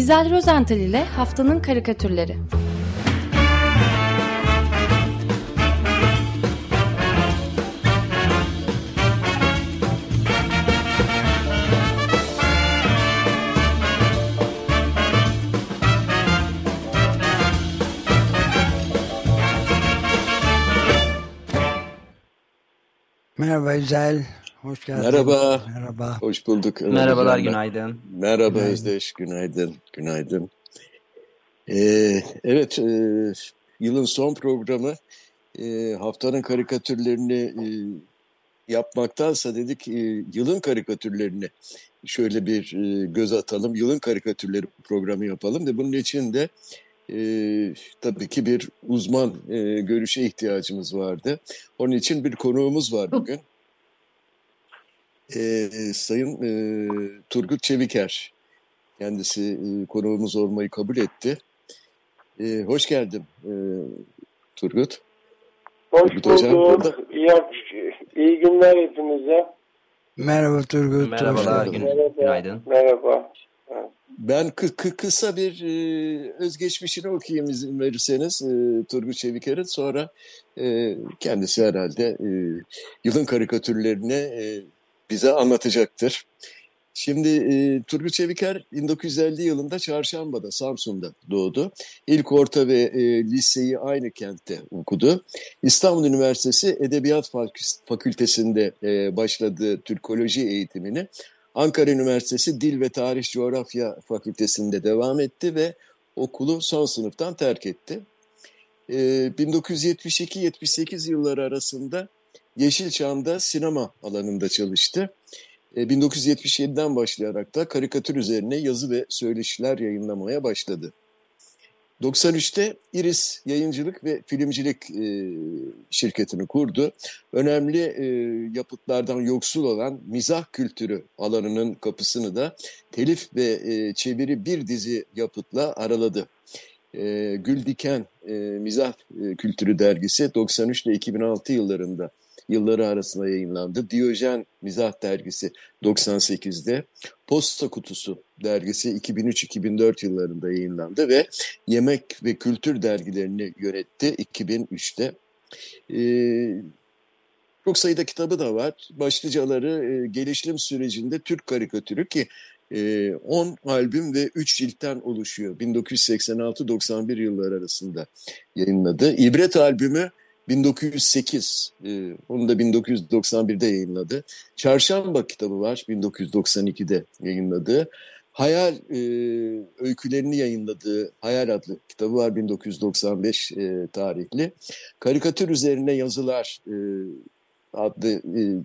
Gizel Rozental ile Haftanın Karikatürleri Merhaba Güzel. Hoş geldin. Merhaba. Merhaba. Hoş bulduk. Ömer Merhabalar, Hocam. günaydın. Merhaba Günaydın. Özdeş, günaydın. Günaydın. Ee, evet, e, yılın son programı e, haftanın karikatürlerini e, yapmaktansa dedik e, yılın karikatürlerini şöyle bir e, göz atalım. Yılın karikatürleri programı yapalım da bunun için de e, tabii ki bir uzman e, görüşe ihtiyacımız vardı. Onun için bir konuğumuz var bugün. E, Sayın e, Turgut Çeviker. Kendisi e, konuğumuz olmayı kabul etti. E, hoş geldin e, Turgut. Hoş Turgut Hocam bulduk. İyi, iyi günler hepinize. Merhaba Turgut. Merhabalar, gün- Merhaba. günaydın. Merhaba. Ben kı- kı- kısa bir e, özgeçmişini okuyayım izin verirseniz e, Turgut Çeviker'in. Sonra e, kendisi herhalde e, yılın karikatürlerini e, bize anlatacaktır. Şimdi e, Turgut Çeviker 1950 yılında Çarşamba'da, Samsun'da doğdu. İlk orta ve e, liseyi aynı kentte okudu. İstanbul Üniversitesi Edebiyat Fakü- Fakültesi'nde e, başladığı Türkoloji eğitimini Ankara Üniversitesi Dil ve Tarih Coğrafya Fakültesi'nde devam etti ve okulu son sınıftan terk etti. Ee, 1972-78 yılları arasında Yeşilçam'da sinema alanında çalıştı. Ee, 1977'den başlayarak da karikatür üzerine yazı ve söyleşiler yayınlamaya başladı. 93'te Iris Yayıncılık ve Filmcilik e, şirketini kurdu. Önemli e, yapıtlardan yoksul olan mizah kültürü alanının kapısını da telif ve e, çeviri bir dizi yapıtla araladı. E, Gül Diken e, Mizah e, Kültürü dergisi 93 ile 2006 yıllarında yılları arasında yayınlandı. Diyojen Mizah dergisi 98'de, Posta Kutusu dergisi 2003-2004 yıllarında yayınlandı ve Yemek ve Kültür dergilerini yönetti 2003'te. Ee, çok sayıda kitabı da var. Başlıcaları e, gelişim sürecinde Türk karikatürü ki e, 10 albüm ve 3 ciltten oluşuyor. 1986-91 yılları arasında yayınladı. İbret albümü 1908, e, onu da 1991'de yayınladı. Çarşamba kitabı var 1992'de yayınladığı. Hayal e, öykülerini yayınladığı Hayal adlı kitabı var 1995 e, tarihli. Karikatür üzerine yazılar e, adlı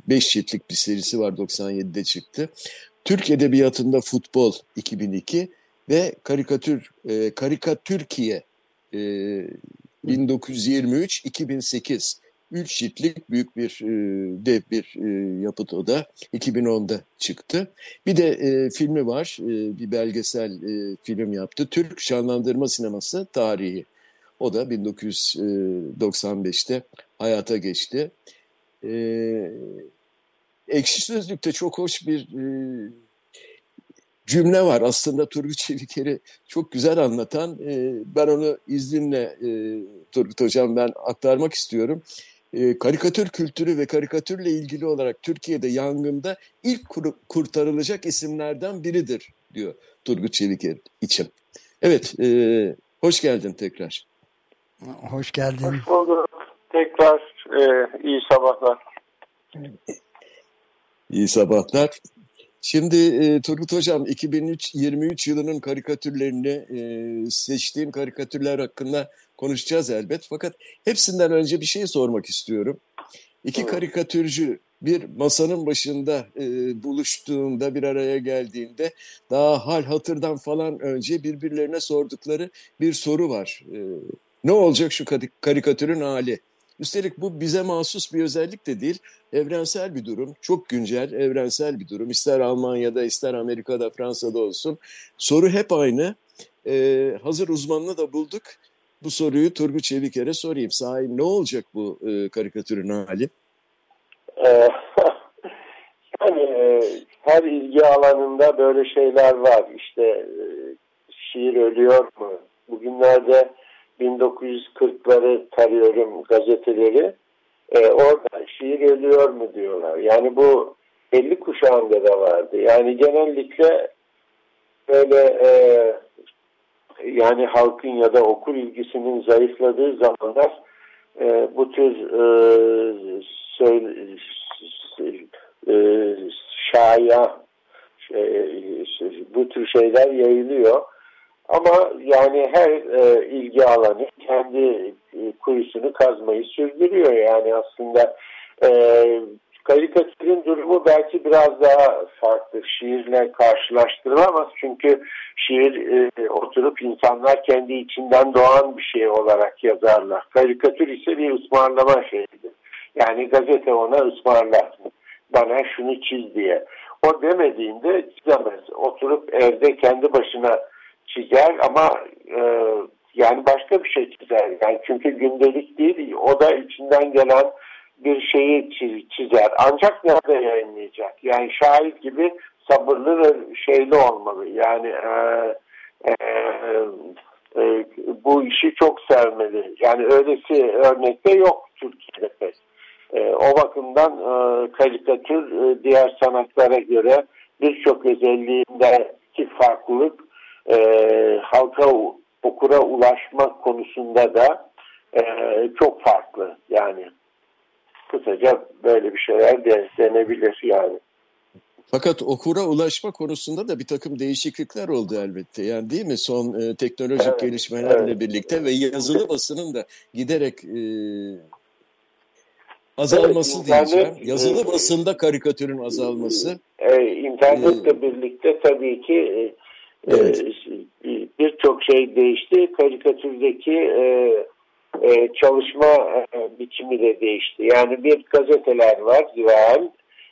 5 ciltlik bir serisi var 97'de çıktı. Türk Edebiyatı'nda Futbol 2002 ve Karikatür e, Karikatürkiye e, 1923-2008 üç ciltlik büyük bir e, dev bir e, yapıt o da 2010'da çıktı. Bir de e, filmi var, e, bir belgesel e, film yaptı. Türk Şanlandırma Sineması Tarihi. O da 1995'te hayata geçti. E, Ekşi Sözlük'te çok hoş bir e, cümle var. Aslında Turgut Çeviker'i çok güzel anlatan. E, ben onu izninle e, Turgut Hocam ben aktarmak istiyorum. E, karikatür kültürü ve karikatürle ilgili olarak Türkiye'de yangında ilk kur- kurtarılacak isimlerden biridir diyor Turgut Çeviker için. Evet, e, hoş geldin tekrar. Hoş geldin. Hoş bulduk. Tekrar e, iyi sabahlar. İyi sabahlar. Şimdi e, Turgut Hocam 2023 yılının karikatürlerini e, seçtiğim karikatürler hakkında konuşacağız elbet. Fakat hepsinden önce bir şey sormak istiyorum. İki Evet. karikatürcü bir masanın başında e, buluştuğunda bir araya geldiğinde daha hal hatırdan falan önce birbirlerine sordukları bir soru var. E, ne olacak şu kari- karikatürün hali? Üstelik bu bize mahsus bir özellik de değil evrensel bir durum, çok güncel, evrensel bir durum. İster Almanya'da, ister Amerika'da, Fransa'da olsun. Soru hep aynı. Ee, hazır uzmanını da bulduk. Bu soruyu Turgut Çeviker'e sorayım. Sahi ne olacak bu e, karikatürün hali? E, yani e, her ilgi alanında böyle şeyler var. İşte e, şiir ölüyor mu? Bugünlerde 1940'ları tarıyorum gazeteleri. E, orada şiir ölüyor mu diyorlar. Yani bu 50 kuşağında da vardı. Yani genellikle böyle e, yani halkın ya da okul ilgisinin zayıfladığı zamanlar e, bu tür e, söyle, e, şaya şey, bu tür şeyler yayılıyor. Ama yani her e, ilgi alanı kendi e, kuyusunu kazmayı sürdürüyor. Yani aslında e, karikatürün durumu belki biraz daha farklı. Şiirle karşılaştırılamaz. Çünkü şiir e, oturup insanlar kendi içinden doğan bir şey olarak yazarlar. Karikatür ise bir ısmarlama şeyidir. Yani gazete ona ısmarlar. Bana şunu çiz diye. O demediğinde çizemez. Oturup evde kendi başına çizer ama e, yani başka bir şey çizer. Yani çünkü gündelik değil, o da içinden gelen bir şeyi çizer. Ancak nerede yayınlayacak? Yani şair gibi sabırlı ve şeyli olmalı. Yani e, e, e, bu işi çok sevmeli. Yani öylesi örnekte yok Türkiye'de pek. E, o bakımdan e, karikatür e, diğer sanatlara göre birçok özelliğindeki farklılık e, halka okura ulaşmak konusunda da e, çok farklı yani kısaca böyle bir şeyler de denebilir yani. Fakat okura ulaşma konusunda da bir takım değişiklikler oldu elbette. Yani değil mi? Son e, teknolojik evet, gelişmelerle evet. birlikte ve yazılı basının da giderek e, azalması evet, internet, diyeceğim. Yazılı basında karikatürün azalması. E, internetle e, birlikte tabii ki e, evet. e, birçok şey değişti. Karikatürdeki e, e, çalışma e, biçimi de değişti. Yani bir gazeteler var, reel,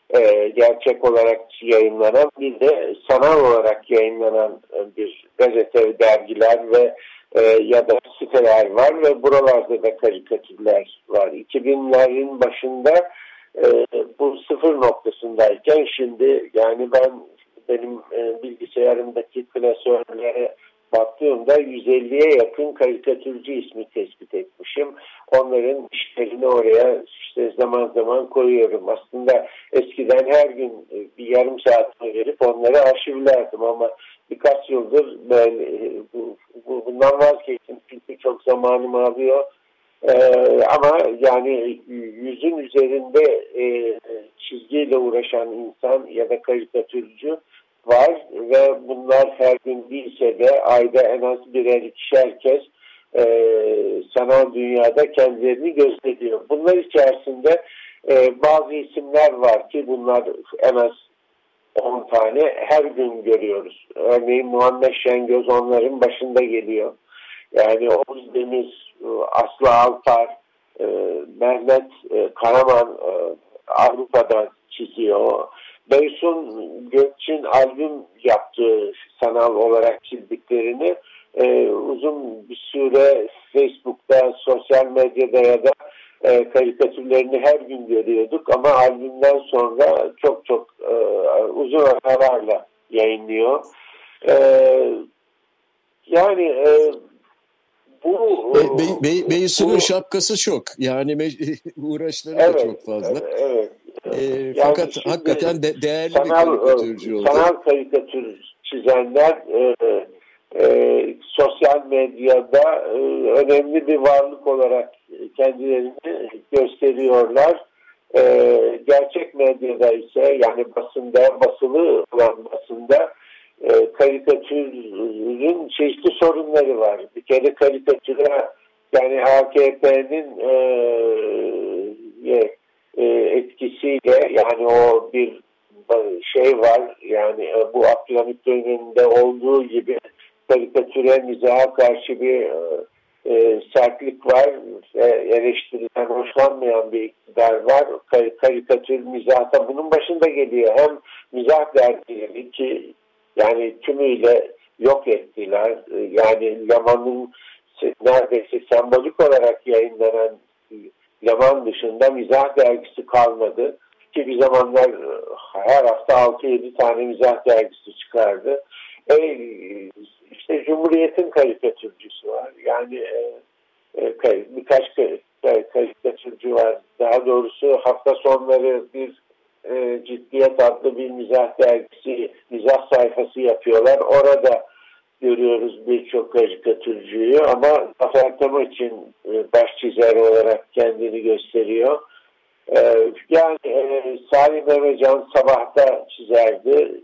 e, gerçek olarak yayınlanan bir de sanal olarak yayınlanan e, bir gazete, dergiler ve e, ya da siteler var ve buralarda da karikatürler var. 2000'lerin başında e, bu sıfır noktasındayken şimdi yani ben benim e, bilgisayarımdaki klasörlere baktığımda 150'ye yakın karikatürcü ismi tespit etmişim. Onların işlerini oraya işte zaman zaman koyuyorum. Aslında eskiden her gün e, bir yarım saatini verip onları arşivlerdim ama birkaç yıldır ben e, bu, bundan vazgeçtim çünkü çok zamanımı alıyor. Ee, ama yani yüzün üzerinde e, çizgiyle uğraşan insan ya da karikatürcü var ve bunlar her gün değilse de ayda en az birer ikişer kez e, sanal dünyada kendilerini gösteriyor. Bunlar içerisinde e, bazı isimler var ki bunlar en az 10 tane her gün görüyoruz. Örneğin Muhammed Şengöz onların başında geliyor. Yani Oğuz Deniz, Aslı Alpar, e, Mehmet e, Karaman e, Avrupa'da çiziyor. Beysun Gökçin albüm yaptığı sanal olarak çizdiklerini e, uzun bir süre Facebook'ta, sosyal medyada ya da e, karikatürlerini her gün görüyorduk ama albümden sonra çok çok e, uzun aralarla yayınlıyor. E, yani e, bu... Be, be, be, Beysun'un şapkası çok. Yani uğraşları evet, da çok fazla. Evet, evet. E, yani fakat hakikaten de, değerli sanal, bir karikatürcü oldu. Sanal karikatür çizenler e, e, sosyal medyada e, önemli bir varlık olarak kendilerini gösteriyorlar. E, gerçek medyada ise yani basında, basılı olan basında e, karikatürün çeşitli sorunları var. Bir kere karikatüre yani AKP'nin e, e, etkisiyle yani o bir şey var. Yani e, bu Abdülhamit döneminde olduğu gibi karikatüre mizaha karşı bir e, e, sertlik var. E, eleştiriden hoşlanmayan bir iktidar var. Kar karikatür mizahta bunun başında geliyor. Hem mizah dergileri ki yani tümüyle yok ettiler e, yani Laman'ın neredeyse sembolik olarak yayınlanan Yaman dışında mizah dergisi kalmadı. Ki bir zamanlar her hafta 6-7 tane mizah dergisi çıkardı. E, işte Cumhuriyet'in karikatürcüsü var. Yani e, e, birkaç karikatürcü var. Daha doğrusu hafta sonları bir e, Ciddiyet adlı bir mizah dergisi, mizah sayfası yapıyorlar. Orada görüyoruz birçok karikatürcüyü ama Zafer için e, baş çizer olarak kendini gösteriyor. E, yani e, Salim Emecan sabahta çizerdi.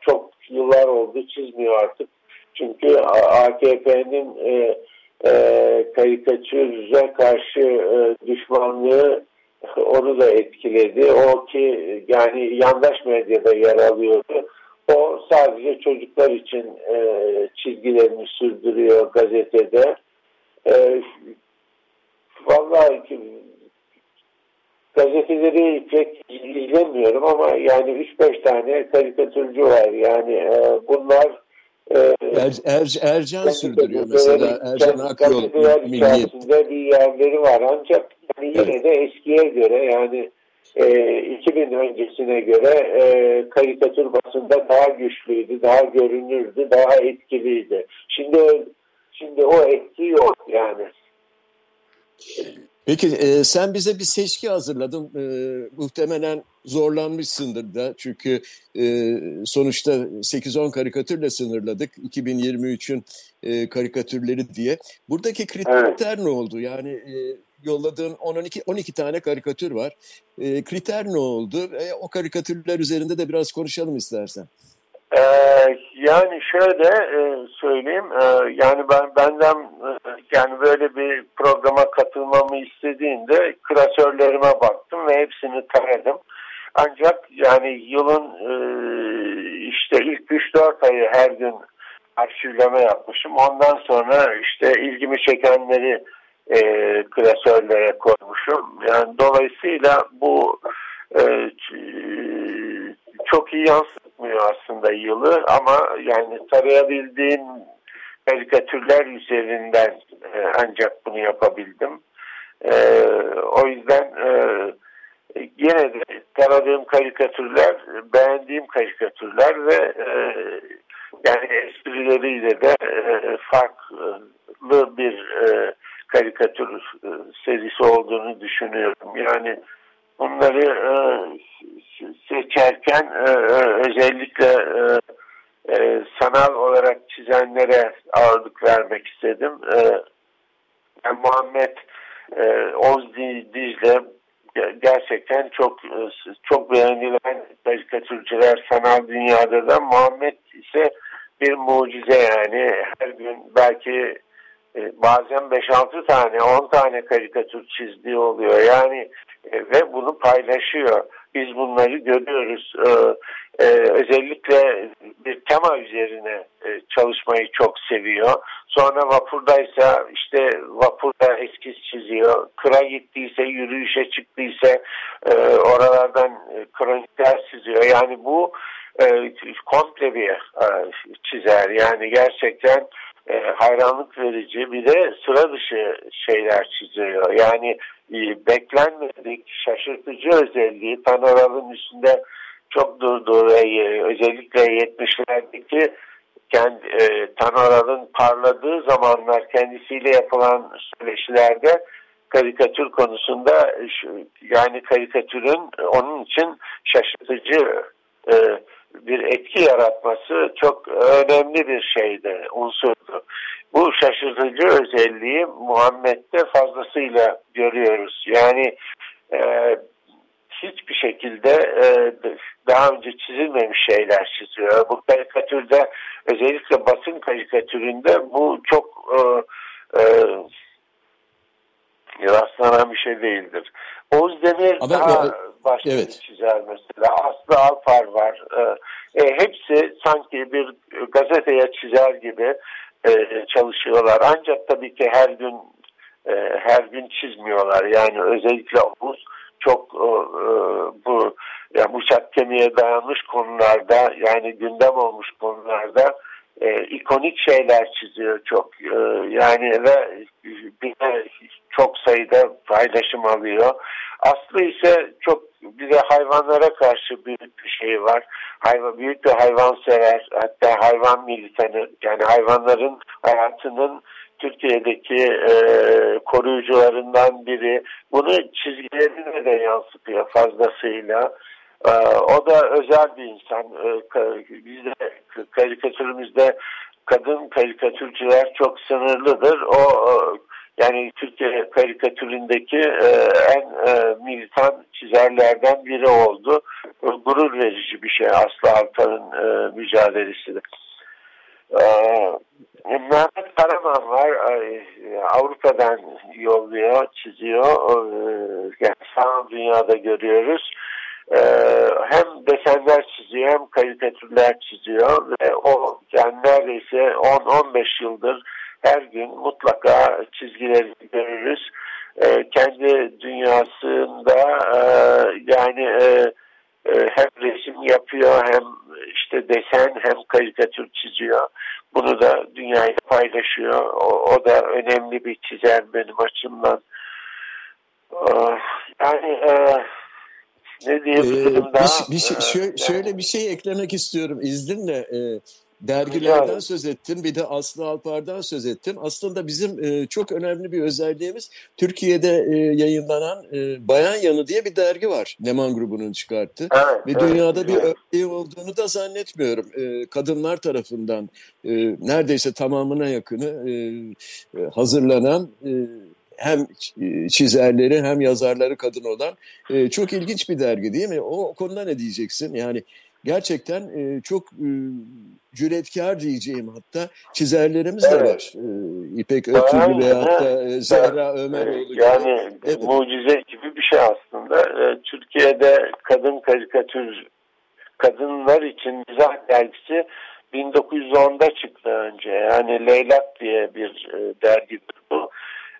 Çok yıllar oldu çizmiyor artık. Çünkü AKP'nin e, e, karikatüre karşı e, düşmanlığı onu da etkiledi. O ki yani yandaş medyada yer alıyordu. O sadece çocuklar için e, çizgilerini sürdürüyor gazetede. E, vallahi gazeteleri pek izlemiyorum ama yani 3-5 tane karikatürcü var. Yani e, bunlar e, er, er, Ercan sürdürüyor mesela. Ercan Akyol Milliyet. bir yerleri var ancak yani yine evet. de eskiye göre yani e, 2000 öncesine göre e, karikatür basında daha güçlüydü, daha görünürdü, daha etkiliydi. Şimdi şimdi o etki yok yani. Peki e, sen bize bir seçki hazırladın. E, muhtemelen zorlanmışsındır da. Çünkü e, sonuçta 8-10 karikatürle sınırladık 2023'ün e, karikatürleri diye. Buradaki kriter evet. ne oldu? Yani e, yolladığın 12, 12 tane karikatür var. E, kriter ne oldu? E, o karikatürler üzerinde de biraz konuşalım istersen. Ee, yani şöyle e, söyleyeyim, e, yani ben benden e, yani böyle bir programa katılmamı istediğinde klasörlerime baktım ve hepsini taradım. Ancak yani yılın e, işte ilk 3-4 ayı her gün arşivleme yapmışım. Ondan sonra işte ilgimi çekenleri e, klasörlere koymuşum. Yani dolayısıyla bu e, çok iyi yansıtmıyor aslında yılı ama yani tarayabildiğim karikatürler üzerinden e, ancak bunu yapabildim. E, o yüzden e, yine de taradığım karikatürler beğendiğim karikatürler ve e, yani esprileriyle de e, farklı bir e, karikatür serisi olduğunu düşünüyorum. Yani bunları e, seçerken e, özellikle sanal olarak çizenlere ağırlık vermek istedim. Yani Muhammed Oz Dicle gerçekten çok çok beğenilen karikatürcüler sanal dünyada da Muhammed ise bir mucize yani her gün belki e, bazen 5-6 tane 10 tane karikatür çizdiği oluyor. Yani e, ve bunu paylaşıyor. Biz bunları görüyoruz. E, e, özellikle bir tema üzerine e, çalışmayı çok seviyor. Sonra vapurdaysa işte vapurda eskiz çiziyor. Kıra gittiyse yürüyüşe çıktıysa e, oralardan e, kronikler çiziyor. Yani bu e, komple bir e, çizer. Yani gerçekten e, hayranlık verici bir de sıra dışı şeyler çiziyor. Yani e, beklenmedik, şaşırtıcı özelliği Tanoral'ın üstünde çok durduğu ve e, özellikle 70'lerdeki kendi, e, Tanoral'ın parladığı zamanlar kendisiyle yapılan söyleşilerde karikatür konusunda yani karikatürün onun için şaşırtıcı e, bir etki yaratması çok önemli bir şeydi, unsurdu. Bu şaşırtıcı özelliği Muhammed'de fazlasıyla görüyoruz. Yani e, hiçbir şekilde e, daha önce çizilmemiş şeyler çiziyor. Bu karikatürde özellikle basın karikatüründe bu çok e, e, rastlanan bir şey değildir. Oğuz Demir Ama daha başka evet. çizer mesela. Aslı Alpar var. E, e, hepsi sanki bir gazeteye çizer gibi e, çalışıyorlar. Ancak tabii ki her gün e, her gün çizmiyorlar. Yani özellikle Oğuz çok e, e bu yani bıçak kemiğe dayanmış konularda yani gündem olmuş konularda e, ikonik şeyler çiziyor çok. E, yani ve bir de çok sayıda paylaşım alıyor. Aslı ise çok bir de hayvanlara karşı büyük bir şey var. Hayvan, büyük bir hayvan sever. Hatta hayvan militanı yani hayvanların hayatının Türkiye'deki e, koruyucularından biri. Bunu çizgilerine de yansıtıyor fazlasıyla. E, o da özel bir insan. E, bizde karikatürümüzde kadın karikatürcüler çok sınırlıdır. O yani Türkiye karikatüründeki e, en e, militan çizerlerden biri oldu. Gurur verici bir şey Aslı Altan'ın e, mücadelesi de. E, Mehmet Karaman var. E, Avrupa'dan yolluyor, çiziyor. E, yani sağ dünyada görüyoruz. E, hem desenler çiziyor hem karikatürler çiziyor ve o yani neredeyse 10-15 yıldır her gün mutlaka çizgileri görürüz. E, kendi dünyasında e, yani e, e, hem resim yapıyor hem işte desen hem karikatür çiziyor. Bunu da dünyayla paylaşıyor. O, o da önemli bir çizer benim açımdan. E, yani e, ne diyebilirim ee, daha? Bir, bir şey, şöyle, şöyle bir şey eklemek istiyorum izninle. E, dergilerden söz ettin, bir de Aslı Alpar'dan söz ettin. Aslında bizim e, çok önemli bir özelliğimiz Türkiye'de e, yayınlanan e, Bayan Yanı diye bir dergi var. Leman grubunun çıkarttığı. Evet, Ve dünyada evet, bir evet. örneği olduğunu da zannetmiyorum. E, kadınlar tarafından e, neredeyse tamamına yakını e, e hazırlanan e, hem çizerleri hem yazarları kadın olan e, çok ilginç bir dergi değil mi? O, o konuda ne diyeceksin? Yani gerçekten e, çok e, cüretkar diyeceğim hatta çizerlerimiz evet. de var. E, İpek Ötürü veyahut da e, Zehra Ömeroğlu gibi. Yani evet. mucize gibi bir şey aslında. E, Türkiye'de kadın karikatür kadınlar için mizah dergisi 1910'da çıktı önce. Yani Leylak diye bir e, dergidir bu.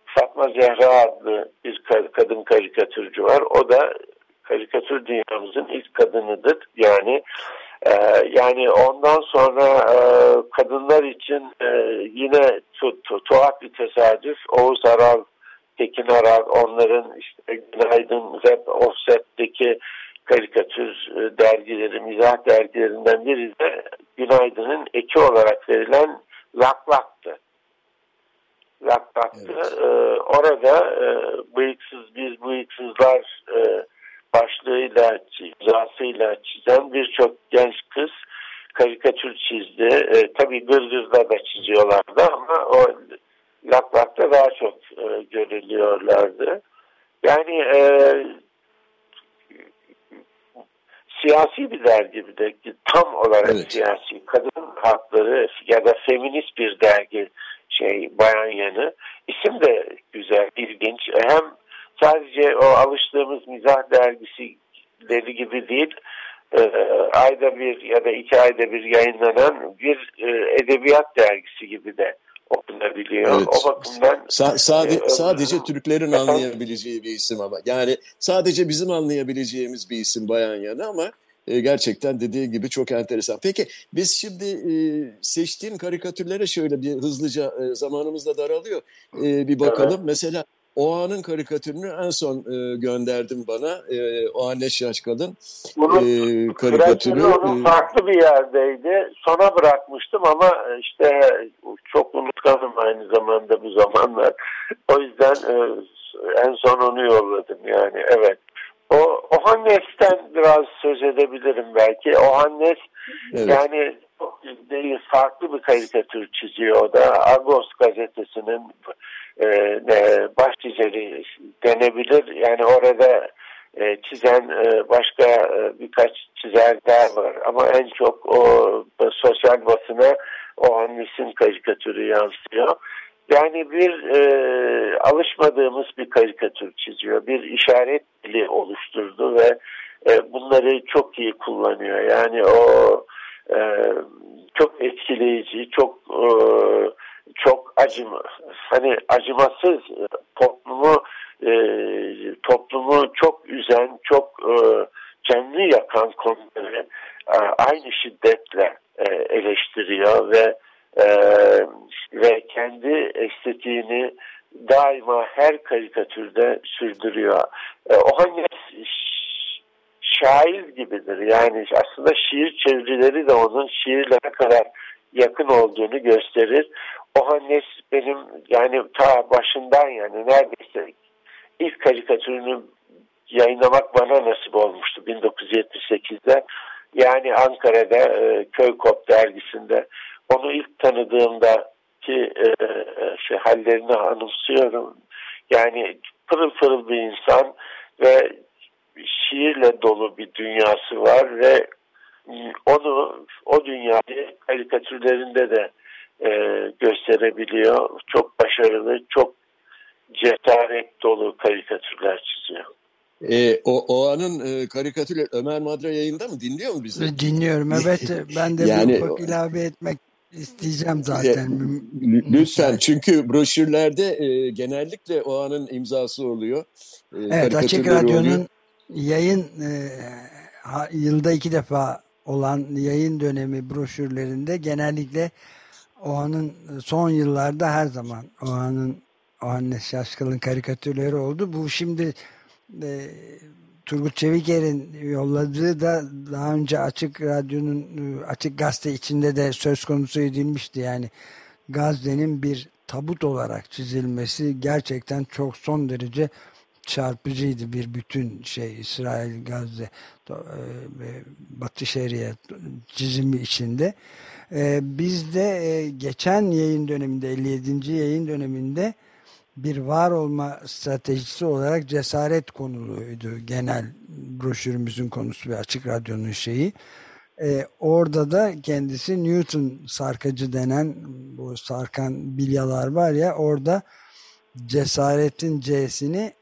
Fatma Zehra adlı bir kadın karikatürcü var. O da karikatür dünyamızın ilk kadınıdır. Yani e, yani ondan sonra e, kadınlar için e, yine tu, tu, tuhaf bir tesadüf Oğuz Aral, Tekin Aral onların işte Günaydın Rap Offset'teki karikatür e, dergileri, mizah dergilerinden biri de Günaydın'ın eki olarak verilen Laklak'tı. Laklak'tı. Evet. Ee, orada e, bıyıksız biz bıyıksızlar e, başlığıyla, imzasıyla çizen birçok genç kız karikatür çizdi. E, tabii Gırgız'da da çiziyorlardı ama o Laklak'ta daha çok e, görülüyorlardı. Yani e, siyasi bir dergi bir de tam olarak evet. siyasi kadın hakları ya da feminist bir dergi şey Bayan Yanı. İsim de güzel, ilginç. Hem sadece o alıştığımız mizah dergisileri gibi değil, e, ayda bir ya da iki ayda bir yayınlanan bir e, edebiyat dergisi gibi de okunabiliyor. Evet. O bakımdan Sa sade e, sadece Türklerin anlayabileceği bir isim ama yani sadece bizim anlayabileceğimiz bir isim Bayan Yanı ama e, gerçekten dediği gibi çok enteresan. Peki biz şimdi e, seçtiğin karikatürlere şöyle bir hızlıca e, zamanımız da daralıyor. E, bir bakalım. Evet. Mesela o anın karikatürünü en son e, gönderdim bana. E, o anne şaşkadın Bunun e, karikatürü. Onun e, farklı bir yerdeydi. Sona bırakmıştım ama işte çok unutkanım aynı zamanda bu zamanlar. O yüzden e, en son onu yolladım yani evet. O Ohannes'ten biraz söz edebilirim belki. Ohannes evet. yani çok değil farklı bir karikatür çiziyor da. Agos gazetesinin e, baş çizeri denebilir. Yani orada e, çizen e, başka e, birkaç çizerler var. Ama en çok o sosyal basına o Hannes'in karikatürü yansıyor. Yani bir e, alışmadığımız bir karikatür çiziyor. Bir işaret dili oluşturdu ve e, bunları çok iyi kullanıyor. Yani o ee, çok etkileyici, çok e, çok acıma, hani acımasız e, toplumu e, toplumu çok üzen, çok e, canlı yakan konuları aynı şiddetle e, eleştiriyor ve ve kendi estetiğini daima her karikatürde sürdürüyor. O hangi şair gibidir. Yani aslında şiir çevirileri de onun şiirlere kadar yakın olduğunu gösterir. Ohannes benim yani ta başından yani neredeyse ilk karikatürünü yayınlamak bana nasip olmuştu 1978'de. Yani Ankara'da e, Köykop dergisinde onu ilk tanıdığımda ki e, şey, hallerini anımsıyorum. Yani pırıl pırıl bir insan ve şiirle dolu bir dünyası var ve onu o dünyayı karikatürlerinde de e, gösterebiliyor. Çok başarılı, çok cesaret dolu karikatürler çiziyor. E, o, o anın e, karikatürü Ömer Madra yayında mı? Dinliyor mu bizi? Dinliyorum evet. Ben de yani, bir ufak ilave etmek isteyeceğim zaten. Lütfen çünkü broşürlerde e, genellikle o anın imzası oluyor. E, evet Açık Radyo'nun yayın e, ha, yılda iki defa olan yayın dönemi broşürlerinde genellikle o anın son yıllarda her zaman o anın o anne Şaşkıl'ın karikatürleri oldu. Bu şimdi e, Turgut Çeviker'in yolladığı da daha önce Açık Radyo'nun Açık Gazete içinde de söz konusu edilmişti. Yani Gazze'nin bir tabut olarak çizilmesi gerçekten çok son derece çarpıcıydı bir bütün şey İsrail Gazze e, Batı Şeria çizimi içinde. E, biz de e, geçen yayın döneminde 57. yayın döneminde bir var olma stratejisi olarak cesaret konuluydu genel broşürümüzün konusu ve açık radyonun şeyi. Ee, orada da kendisi Newton sarkacı denen bu sarkan bilyalar var ya orada cesaretin C'sini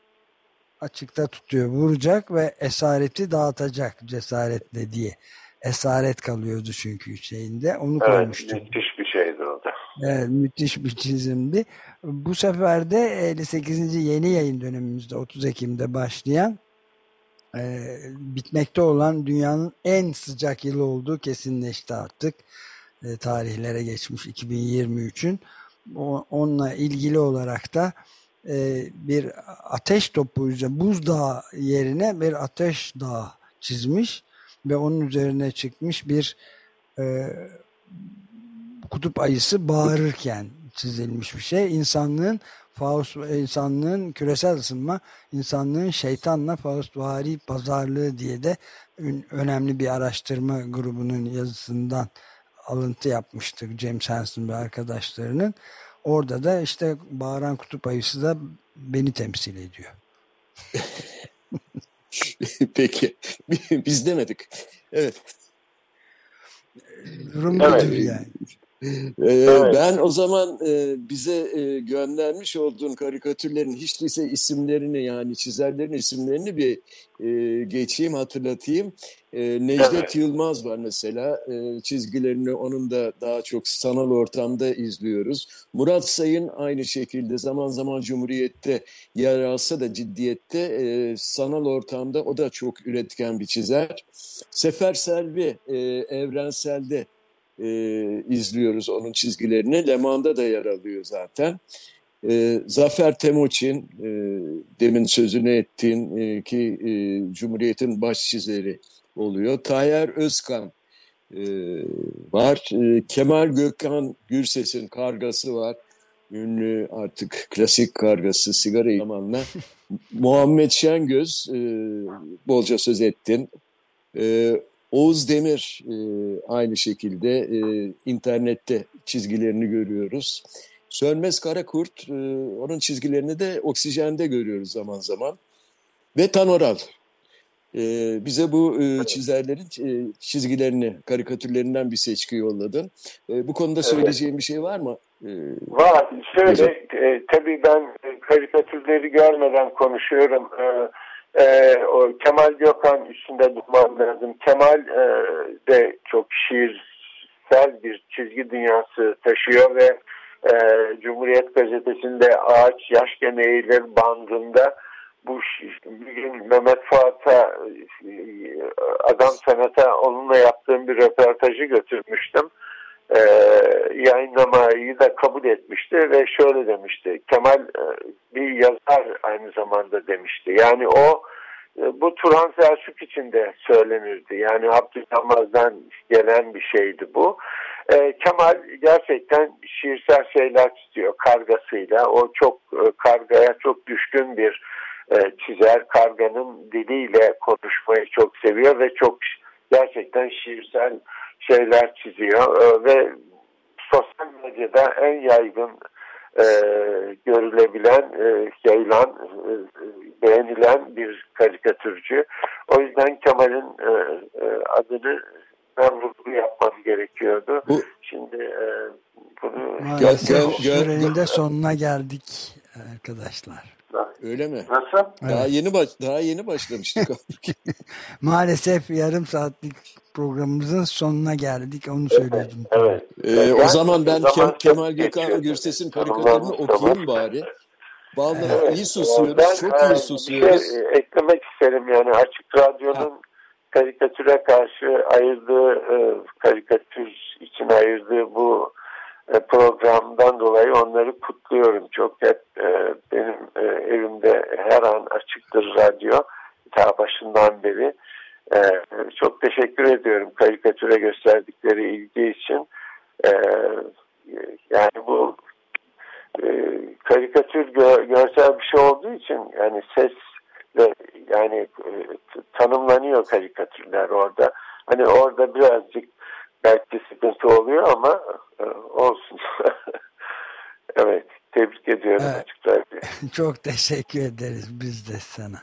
açıkta tutuyor. Vuracak ve esareti dağıtacak cesaretle diye. Esaret kalıyordu çünkü şeyinde. Onu evet, koymuştum. Müthiş bir şeydi o da. Evet, müthiş bir çizimdi. Bu sefer de 58. yeni yayın dönemimizde 30 Ekim'de başlayan e, bitmekte olan dünyanın en sıcak yılı olduğu kesinleşti artık. E, tarihlere geçmiş 2023'ün. Onunla ilgili olarak da e, bir ateş topu buzdağı yerine bir ateş dağı çizmiş ve onun üzerine çıkmış bir e, kutup ayısı bağırırken çizilmiş bir şey. İnsanlığın Faust, insanlığın küresel ısınma, insanlığın şeytanla Faustvari pazarlığı diye de önemli bir araştırma grubunun yazısından alıntı yapmıştık James Hansen ve arkadaşlarının. Orada da işte bağıran kutup ayısı da beni temsil ediyor. Peki. Biz demedik. Evet. Durum evet. yani. Ee, evet. Ben o zaman e, bize e, göndermiş olduğun karikatürlerin hiç değilse isimlerini yani çizerlerin isimlerini bir e, geçeyim hatırlatayım. Necdet evet. Yılmaz var mesela çizgilerini onun da daha çok sanal ortamda izliyoruz. Murat Sayın aynı şekilde zaman zaman Cumhuriyet'te yer alsa da ciddiyette sanal ortamda o da çok üretken bir çizer. Sefer Selvi evrenselde e, izliyoruz onun çizgilerini. Leman'da da yer alıyor zaten. E, Zafer Temoçin, e, demin sözünü ettiğin e, ki e, Cumhuriyet'in baş çizeri oluyor. Tayyar Özkan e, var. E, Kemal Gökhan Gürses'in kargası var. Ünlü artık klasik kargası sigara zamanla. Muhammed Şengöz, e, bolca söz ettin. E, Oğuz Demir e, aynı şekilde e, internette çizgilerini görüyoruz. Sönmez Karakurt, e, onun çizgilerini de oksijende görüyoruz zaman zaman. Ve Tanoral. E, bize bu e, çizerlerin e, çizgilerini, karikatürlerinden bir seçki yolladın. E, bu konuda söyleyeceğim bir şey var mı? E, var. Şöyle, e, tabii ben karikatürleri görmeden konuşuyorum. E, e, o Kemal Gökhan üstünde durmam lazım. Kemal e, de çok şiirsel bir çizgi dünyası taşıyor ve e, Cumhuriyet Gazetesi'nde Ağaç Yaş Eğilir bandında bu bir gün Mehmet Fuat'a e, adam sanata onunla yaptığım bir röportajı götürmüştüm. E, yayınlamayı da kabul etmişti ve şöyle demişti. Kemal e, bir yazar aynı zamanda demişti. Yani o e, bu Turhan Selçuk için de söylenirdi. Yani Abdülhamaz'dan gelen bir şeydi bu. E, Kemal gerçekten şiirsel şeyler çiziyor kargasıyla. O çok e, kargaya çok düşkün bir e, çizer. Karganın diliyle konuşmayı çok seviyor ve çok gerçekten şiirsel şeyler çiziyor. E, ve sosyal medyada en yaygın e, görülebilen, e, yayılan, e, beğenilen bir karikatürcü. O yüzden Kemal'in e, e, adını ben vurgu yapmam gerekiyordu. Bu, Şimdi e, bunu... Maalesef gel, gel, sürenin de sonuna geldik arkadaşlar. Öyle mi? Nasıl? Daha evet. yeni baş, daha yeni başlamıştık. Maalesef yarım saatlik programımızın sonuna geldik. Onu söylüyordum. Evet. Ee, o zaman ben zaman Kemal Gökhan Gürses'in karikatürünü okuyayım bari. Vallahi evet. iyi susuyoruz. Ben, çok iyi susuyoruz. Şey, eklemek isterim yani Açık Radyo'nun ha. karikatüre karşı ayırdığı e, karikatür için ayırdığı bu e, programdan dolayı onları kutluyorum. Çok hep e, benim e, evimde her an açıktır radyo ta başından beri. Çok teşekkür ediyorum karikatüre gösterdikleri ilgi için. Yani bu karikatür görsel bir şey olduğu için yani ses ve yani tanımlanıyor karikatürler orada. Hani orada birazcık belki sıkıntı oluyor ama e, olsun. evet, tebrik ediyorum evet. açıkçası. çok teşekkür ederiz biz de sana.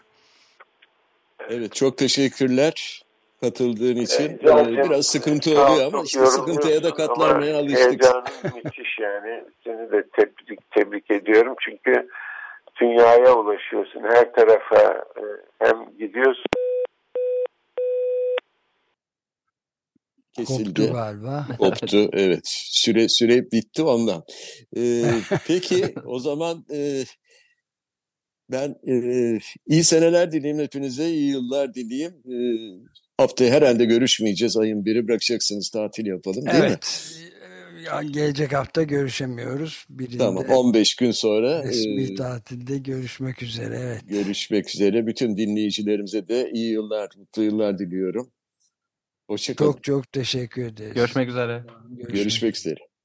Evet, çok teşekkürler katıldığın için. Ee, biraz sıkıntı oluyor ama işte sıkıntıya da katlanmaya alıştık. Heyecanın müthiş yani. Seni de tebrik, tebrik ediyorum çünkü dünyaya ulaşıyorsun. Her tarafa e, hem gidiyorsun kesildi. Koptu galiba. Koptu evet. Süre süre bitti ondan. Ee, peki o zaman e, ben e, iyi seneler dileyim hepinize. iyi yıllar dileyim. E, haftaya herhalde görüşmeyeceğiz. Ayın biri bırakacaksınız tatil yapalım değil evet. mi? Ya, gelecek hafta görüşemiyoruz. Birinde tamam 15 gün sonra. Resmi e, tatilde görüşmek üzere evet. Görüşmek üzere. Bütün dinleyicilerimize de iyi yıllar, mutlu yıllar diliyorum. Hoşçakalın. Çok çok teşekkür ederiz. Görüşmek üzere. Görüşmek, Görüşmek üzere.